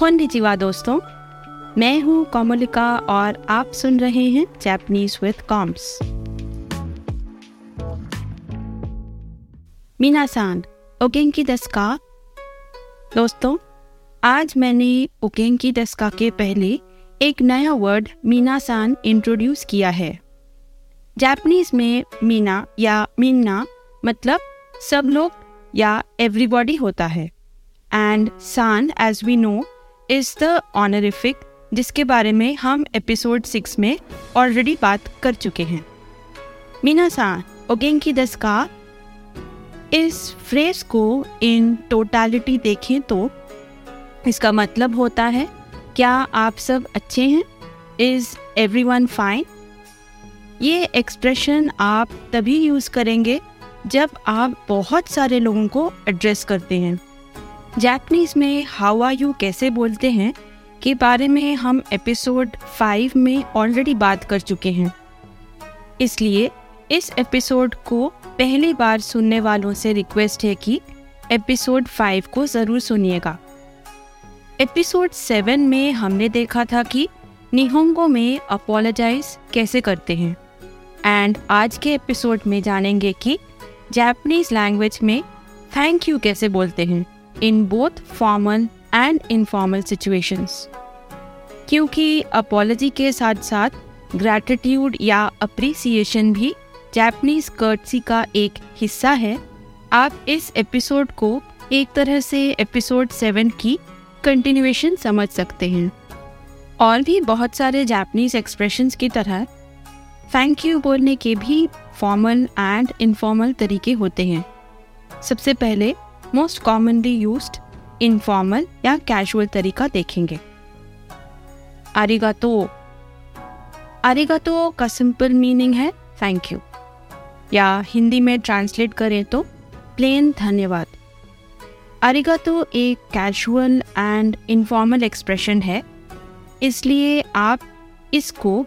खोनिचिवा दोस्तों, मैं हूँ कोमलिका और आप सुन रहे हैं जैपनीज विद कॉम्स मीनासान ओगेंकी दस्का। दोस्तों, आज मैंने ओगेंकी दस्का के पहले एक नया वर्ड मीनासान इंट्रोड्यूस किया है। जापनीज में मीना या मीना मतलब सब लोग या एवरीबॉडी होता है। एंड सान as we know is the honorific जिसके बारे में हम एपिसोड सिक्स में ऑलरेडी बात कर चुके हैं। मीना सान ओगेंकी दस का, इस फ्रेज को इन टोटालिटी देखें तो इसका मतलब होता है, क्या आप सब अच्छे हैं? इज़ एवरी वन फाइन ये एक्सप्रेशन आप तभी यूज़ करेंगे जब आप बहुत सारे लोगों को एड्रेस करते हैं। जैपनीज में आर यू कैसे बोलते हैं के बारे में हम एपिसोड फाइव में ऑलरेडी बात कर चुके हैं। इसलिए इस एपिसोड को पहली बार सुनने वालों से रिक्वेस्ट है कि एपिसोड फाइव को ज़रूर सुनिएगा। एपिसोड सेवन में हमने देखा था कि निहोंगो में अपोलोजाइज कैसे करते हैं। एंड आज के एपिसोड में जानेंगे कि जापानीज लैंग्वेज में थैंक यू कैसे बोलते हैं। In both formal and informal situations क्योंकि अपोलॉजी के साथ साथ ग्रैटिट्यूड या अप्रिसिएशन भी जापानीज कर्टसी का एक हिस्सा है। आप इस एपिसोड को एक तरह से एपिसोड सेवन की कंटिन्यूएशन समझ सकते हैं। और भी बहुत सारे जापनीज एक्सप्रेशंस की तरह थैंक यू बोलने के भी फॉर्मल एंड इनफॉर्मल तरीके होते हैं। सबसे पहले मोस्ट कॉमनली यूज़ इनफॉर्मल या कैजुअल तरीका देखेंगे। आरिगातो आरिगातो का सिंपल मीनिंग है थैंक यू या हिंदी में ट्रांसलेट करें तो प्लेन धन्यवाद। आरिगातो एक कैजुअल एंड इनफॉर्मल एक्सप्रेशन है, इसलिए आप इसको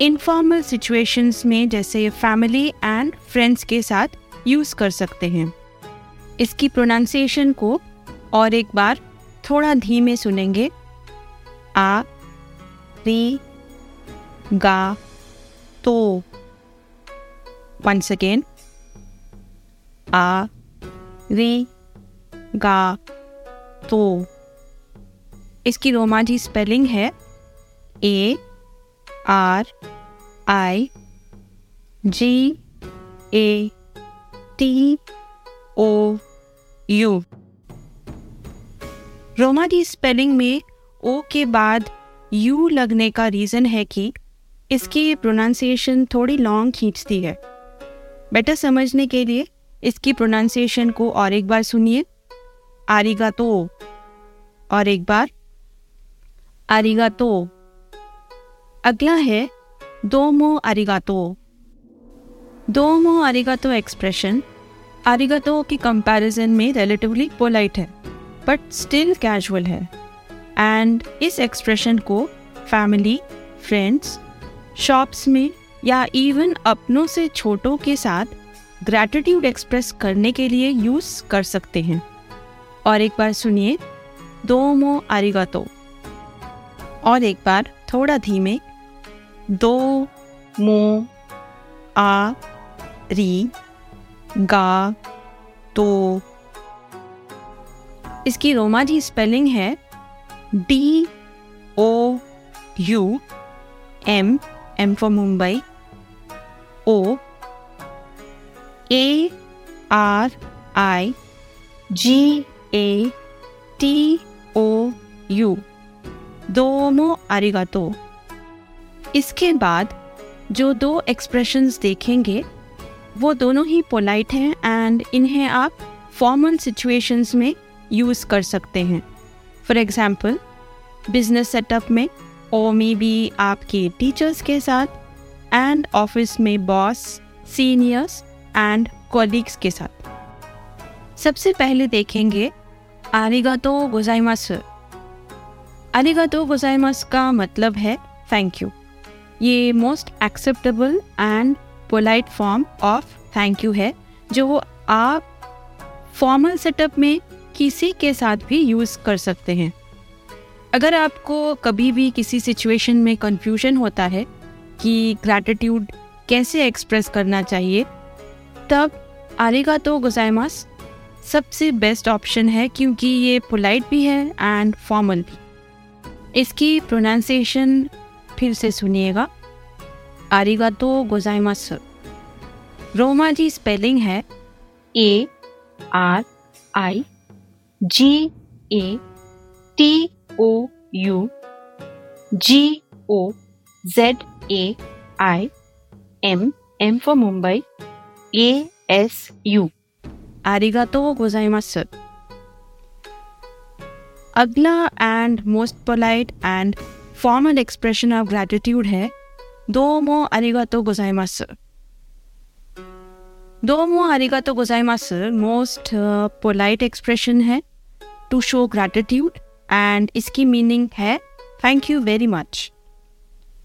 इनफॉर्मल सिचुएशंस में जैसे फैमिली एंड फ्रेंड्स के साथ यूज़ कर सकते हैं। इसकी प्रोनाउंसिएशन को और एक बार थोड़ा धीमे सुनेंगे। आ, री, गा तो। वंस अगेन आ, री, गा तो। इसकी रोमांची स्पेलिंग है A R I G A T O U रोमानी spelling में ओ के बाद यू लगने का रीज़न है कि इसकी प्रोनाउंसिएशन थोड़ी लॉन्ग खींचती है। बेटर समझने के लिए इसकी प्रोनाउंसिएशन को और एक बार सुनिए। आरिगा तो और एक बार। आरिगा तो अगला है दोमो आरिगातो दोमो आरिगातो एक्सप्रेशन आरिगातो की कंपैरिजन में रिलेटिवली पोलाइट है बट स्टिल कैजुअल है. एंड इस एक्सप्रेशन को फैमिली फ्रेंड्स शॉप्स में या इवन अपनों से छोटों के साथ ग्रैटिट्यूड एक्सप्रेस करने के लिए यूज़ कर सकते हैं. और एक बार सुनिए दो मो आरिगातो. और एक बार थोड़ा धीमे दो मो आ री गा तो। इसकी रोमाजी स्पेलिंग है D O U M M for Mumbai O A R I G A T O U दोमो आरिगातो इसके बाद जो दो एक्सप्रेशंस देखेंगे वो दोनों ही पोलाइट हैं एंड इन्हें आप फॉर्मल सिचुएशंस में यूज़ कर सकते हैं। फॉर एग्ज़ाम्पल बिज़नेस सेटअप में और मे बी आपके टीचर्स के साथ एंड ऑफ़िस में बॉस सीनियर्स एंड कॉलीग्स के साथ। सबसे पहले देखेंगे आरिगा तो गोजाइमस आरिगातो गोजाइमस का मतलब है थैंक यू ये most acceptable and polite form of thank you है, जो आप फॉर्मल सेटअप में किसी के साथ भी यूज़ कर सकते हैं। अगर आपको कभी भी किसी सिचुएशन में कंफ्यूजन होता है कि ग्रैटिट्यूड कैसे एक्सप्रेस करना चाहिए, तब आरेगा तो गुजाइमास सबसे बेस्ट ऑप्शन है क्योंकि ये पोलाइट भी है एंड फॉर्मल भी। इसकी प्रोनाउंसिएशन फिर से सुनिएगा। आरिगा तो गोजाइमास। रोमा जी स्पेलिंग है A R I G A T O U G O Z A I M M for Mumbai A S U आरिगातो गोजाइमास। अगला and most polite and formal expression of gratitude है दो मो आरिगातो गोजाइमास दो मो आरिगातो गोजाइमास मोस्ट पोलाइट एक्सप्रेशन है टू शो ग्रेटिट्यूड एंड इसकी मीनिंग है थैंक यू वेरी मच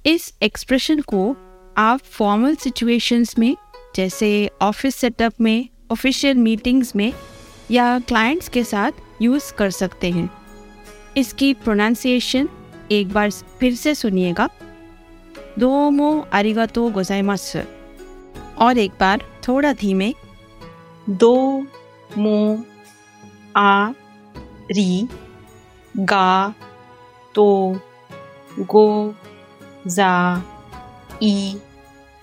इस एक्सप्रेशन को आप फॉर्मल सिचुएशंस में, जैसे ऑफ़िस सेटअप में ऑफिशियल मीटिंग्स में, या क्लाइंट्स के साथ यूज़ कर सकते हैं। इसकी प्रोनाउंसिएशन एक बार फिर से सुनिएगा। दो मो आरिगातो गोजाइमास। और एक बार थोड़ा धीमे। दो मो आ री गा तो गो जा ई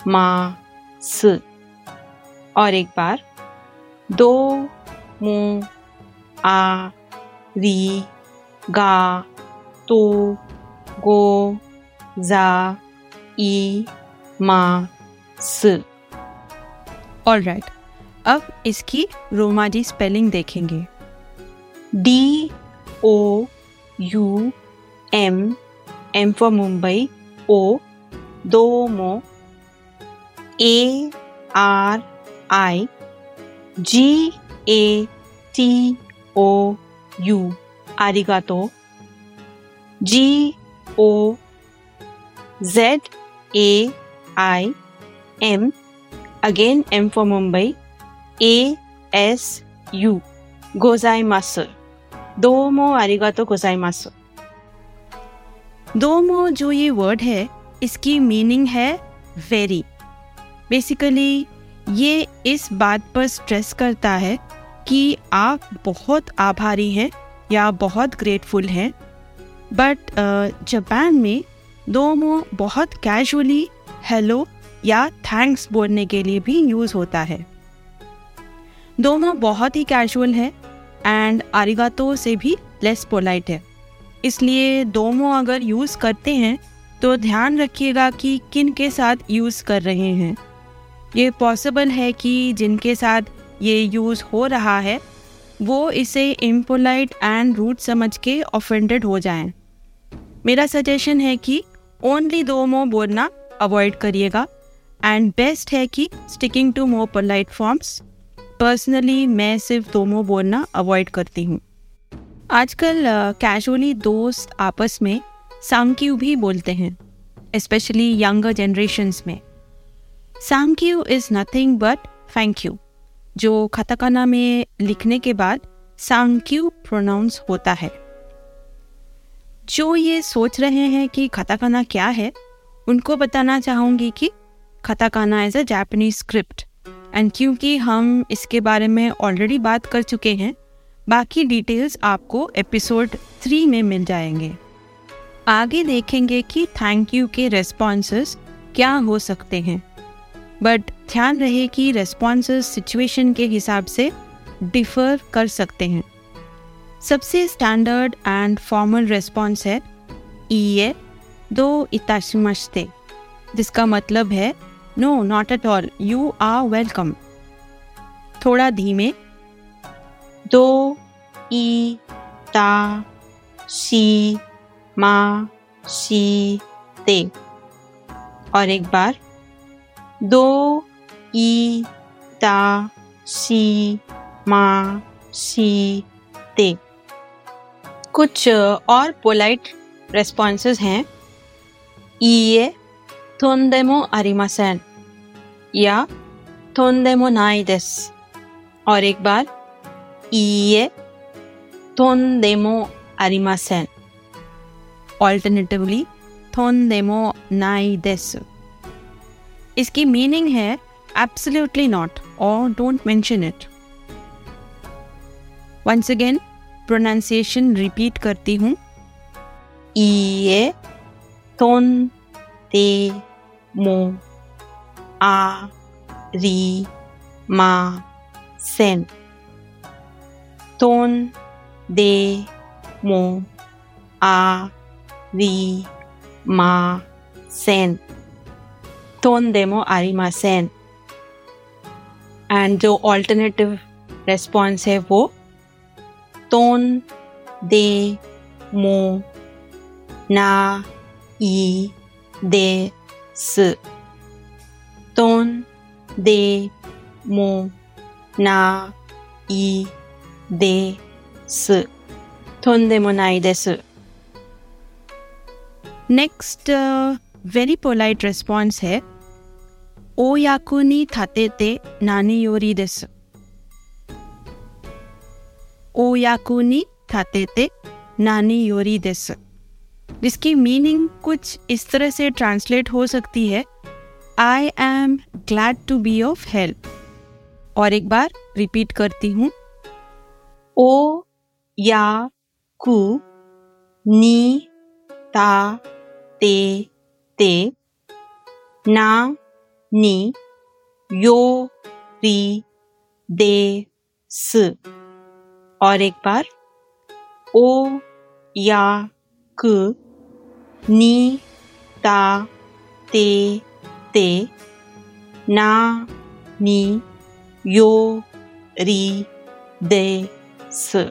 मा स। और एक बार दो मो आ री गा तो गो जा ई मा, स। ऑल राइट अब इसकी रोमाजी स्पेलिंग देखेंगे। D, O, U, M M for Mumbai, O, दो मो, A, R, I, G, A, T, O, U, आरिगातो, G, O, Z A I M again M for Mumbai A S U गोजाइमासु दोमो आरिगातो गोजाइमासु दोमो जो ये वर्ड है, इसकी मीनिंग है वेरी बेसिकली ये इस बात पर स्ट्रेस करता है कि आप बहुत आभारी हैं या बहुत ग्रेटफुल हैं बट जापान में दोमो बहुत कैजुअली हेलो या थैंक्स बोलने के लिए भी यूज़ होता है। दोमो बहुत ही कैजुअल है एंड आरिगातो से भी लेस पोलाइट है। इसलिए दोमो अगर यूज़ करते हैं तो ध्यान रखिएगा कि किन के साथ यूज़ कर रहे हैं। ये पॉसिबल है कि जिनके साथ ये यूज़ हो रहा है, वो इसे इम्पोलाइट एंड रूट समझ के ऑफेंडेड हो जाएँ। मेरा सजेशन है कि ओनली दो मो बोलना अवॉइड करिएगा। एंड बेस्ट है कि sticking to more polite forms personally मैं सिर्फ़ दो मो बोलना अवॉइड करती हूँ। आजकल कैजुअली दोस्त आपस में सांक्यू भी बोलते हैं स्पेशली यंगर जनरेशन्स में। सांक्यू is nothing but thank you जो खतकाना में लिखने के बाद सांक्यू प्रोनाउंस होता है। जो ये सोच रहे हैं कि खताकाना क्या है, उनको बताना चाहूँगी कि खताकाना as a Japanese script and क्योंकि हम इसके बारे में ऑलरेडी बात कर चुके हैं, बाकी डिटेल्स आपको एपिसोड थ्री में मिल जाएँगे। आगे देखेंगे कि थैंक यू के रेस्पॉन्सेस क्या हो सकते हैं। बट ध्यान रहे कि रेस्पॉन्सेस सिचुएशन के हिसाब से डिफर कर सकते हैं। सबसे स्टैंडर्ड एंड फॉर्मल रेस्पॉन्स है ई दो इताशिमस्ते जिसका मतलब है no not at all you are welcome थोड़ा धीमे, दो ई ता सी मा सी ते और एक बार, दो ई ता सी मा सी ते कुछ और पोलाइट रेस्पॉन्सेस हैं। ईए थोंदेमो आरिमासेन। या, थोंदेमो नाई देस। और एक बार ईए थोंदेमो आरिमासेन। ऑल्टरनेटिवली थोन देमो नाई देस। इसकी मीनिंग है एब्सोल्युटली नॉट और don't mention it once again pronunciation repeat करती हूँ। इए तोन ते मो आ री मा सेन। तोन दे मो आ री मा सेन। तोन दे मो देमो आरिमा सेन। एंड जो ऑल्टरनेटिव रेस्पॉन्स है वो de s ton de mo na i de s ton de mo nai desu next very polite response है ओ याकुनी थाते ते नानी देस ओयाकुनी थातेते नानी योरी देस। जिसकी मीनिंग कुछ इस तरह से ट्रांसलेट हो सकती है I am glad to be of help और एक बार रिपीट करती हूँ ओ या कु नी ता ते ते ना नी यो री दे स और एक बार, ओ, या, क, नी, ता, ते ते, ना, नी, यो, री, दे, स।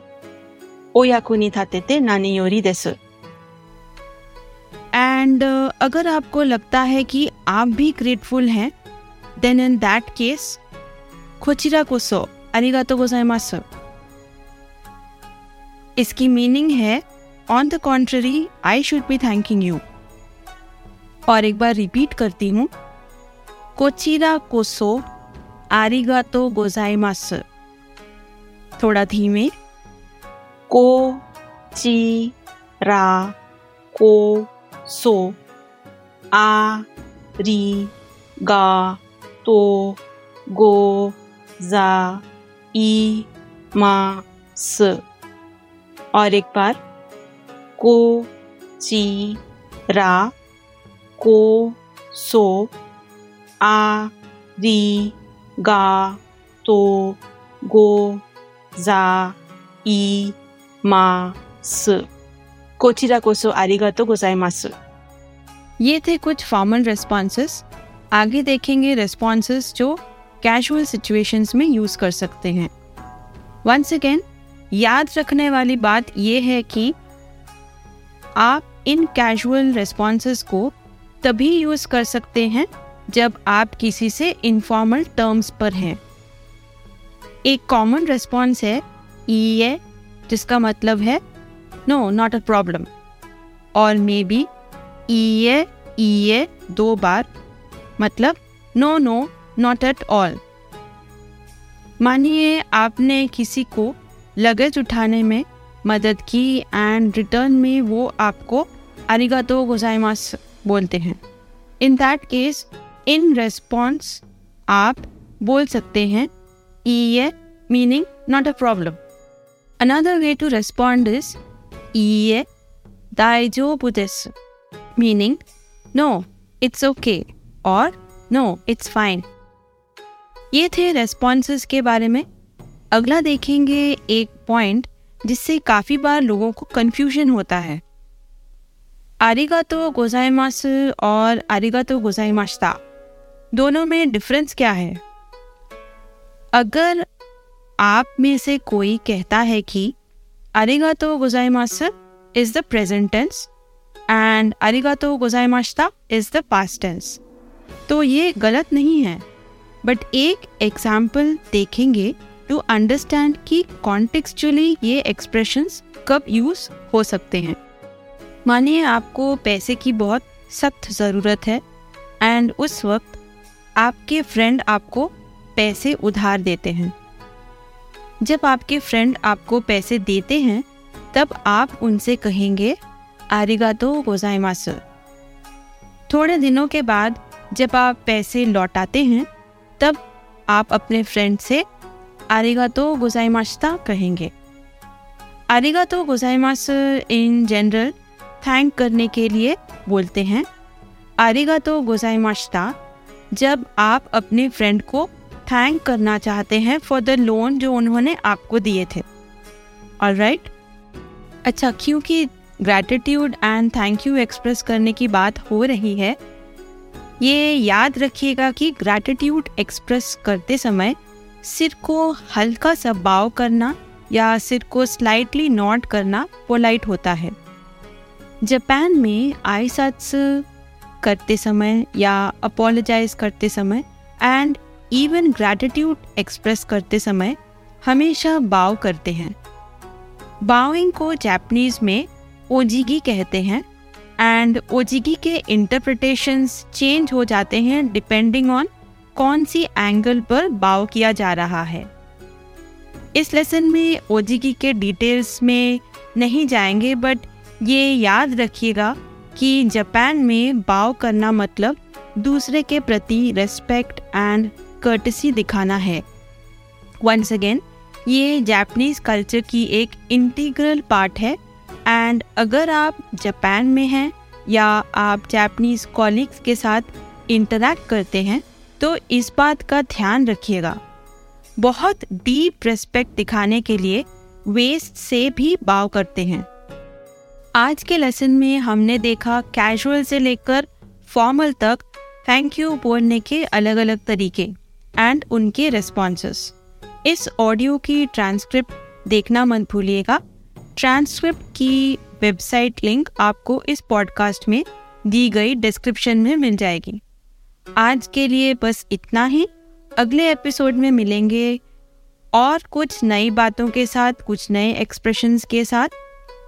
ओ या कुनी थाते ते नानी योरी देस एंड अगर आपको लगता है कि आप भी ग्रेटफुल हैं देन इन दैट केस खोचिरा को सो, अरिगातो गोजाइमास इसकी मीनिंग है on the contrary I should be thanking you और एक बार रिपीट करती हूँ, कोचिरा कोसो, आरिगातो गोजाइमास थोड़ा धीमे को ची रा को सो आ री गा तो गो जा ई मा स और एक बार, को, ची, रा, को, सो, आ, री, गा तो गो, जा, ई, मा, स। कोचिरा कोसो आरिगातो गोजाइमासु ये थे कुछ फॉर्मल रेस्पॉन्सेस आगे देखेंगे रेस्पॉन्सेस जो कैजुअल सिचुएशंस में यूज़ कर सकते हैं। वंस अगेन याद रखने वाली बात यह है कि आप इन कैजुअल रेस्पॉन्सेस को तभी यूज़ कर सकते हैं जब आप किसी से इनफॉर्मल टर्म्स पर हैं। एक कॉमन रेस्पॉन्स है ई ए जिसका मतलब है नो नॉट अ प्रॉब्लम और मे बी ई ए ई है दो बार मतलब no no not at all मानिए आपने किसी को लगेज उठाने में मदद की एंड रिटर्न में वो आपको अरिगातो गोजाइमास बोलते हैं। In that case in response आप बोल सकते हैं ईए meaning not a problem another way to respond is ई दाइजो देस मीनिंग नो इट्स ओके और नो इट्स फाइन ये थे रेस्पॉन्सेस के बारे में। अगला देखेंगे एक पॉइंट जिससे काफ़ी बार लोगों को कन्फ्यूज़न होता है। आरिगा तो गोजाइमास और आरिगा तो गोजाइमास्ता दोनों में डिफरेंस क्या है? अगर आप में से कोई कहता है कि आरिगा तो गोजाइमास is the present tense and आरिगा तो गोजाइमास्ता इज़ द पास्ट टेंस तो ये गलत नहीं है। बट एक एग्ज़ाम्पल देखेंगे टू अंडरस्टैंड कि कॉन्टेक्चुअली ये एक्सप्रेशंस कब यूज़ हो सकते हैं। मानिए आपको पैसे की बहुत सख्त ज़रूरत है एंड उस वक्त आपके फ्रेंड आपको पैसे उधार देते हैं। जब आपके फ्रेंड आपको पैसे देते हैं, तब आप उनसे कहेंगे आरिगा आरिगातो गोजाइमास थोड़े दिनों के बाद जब आप पैसे लौटाते हैं, तब आप अपने फ्रेंड से आरिगातो गोजाइमास्ता कहेंगे। आरिगातो गोजाइमास इन जनरल थैंक करने के लिए बोलते हैं। आरिगा तो गोजाइमास्ता जब आप अपने फ्रेंड को थैंक करना चाहते हैं फॉर द लोन जो उन्होंने आपको दिए थे। और राइट right? अच्छा क्योंकि gratitude and thank you express करने की बात हो रही है, ये याद रखिएगा कि ग्रैटिट्यूड एक्सप्रेस करते समय सिर को हल्का सा बाव करना या सिर को स्लाइटली नॉट करना पोलाइट होता है। जापान में आई करते समय या अपोलोजाइज करते समय एंड इवन ग्रैटिट्यूड एक्सप्रेस करते समय हमेशा बाव करते हैं। बाविंग को जापानीज में ओजिगी कहते हैं एंड ओजिगी के इंटरप्रिटेशंस चेंज हो जाते हैं डिपेंडिंग ऑन कौन सी एंगल पर बाव किया जा रहा है? इस लेसन में ओजिगी के डिटेल्स में नहीं जाएँगे बट ये याद रखिएगा कि जापान में बाव करना मतलब दूसरे के प्रति रेस्पेक्ट एंड कर्टसी दिखाना है। वंस अगेन ये जापनीज कल्चर की एक इंटीग्रल पार्ट है एंड अगर आप जापान में हैं या आप जापनीज कॉलिग्स के साथ इंटरेक्ट करते हैं तो इस बात का ध्यान रखिएगा। बहुत डीप रेस्पेक्ट दिखाने के लिए वेस्ट से भी बाव करते हैं। आज के लेसन में हमने देखा कैजुअल से लेकर फॉर्मल तक थैंक यू बोलने के अलग अलग तरीके एंड उनके रिस्पॉन्सेस इस ऑडियो की ट्रांसक्रिप्ट देखना मत भूलिएगा। ट्रांसक्रिप्ट की वेबसाइट लिंक आपको इस पॉडकास्ट में दी गई डिस्क्रिप्शन में मिल जाएगी। आज के लिए बस इतना ही। अगले एपिसोड में मिलेंगे और कुछ नई बातों के साथ, कुछ नए एक्सप्रेशंस के साथ।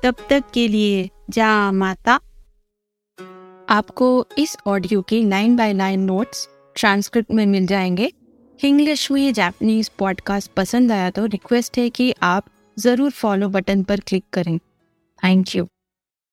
तब तक के लिए, जा माता। आपको इस ऑडियो के line by line notes transcript में मिल जाएँगे। इंग्लिश में जापनीज पॉडकास्ट पसंद आया तो रिक्वेस्ट है कि आप ज़रूर फॉलो बटन पर क्लिक करें। Thank you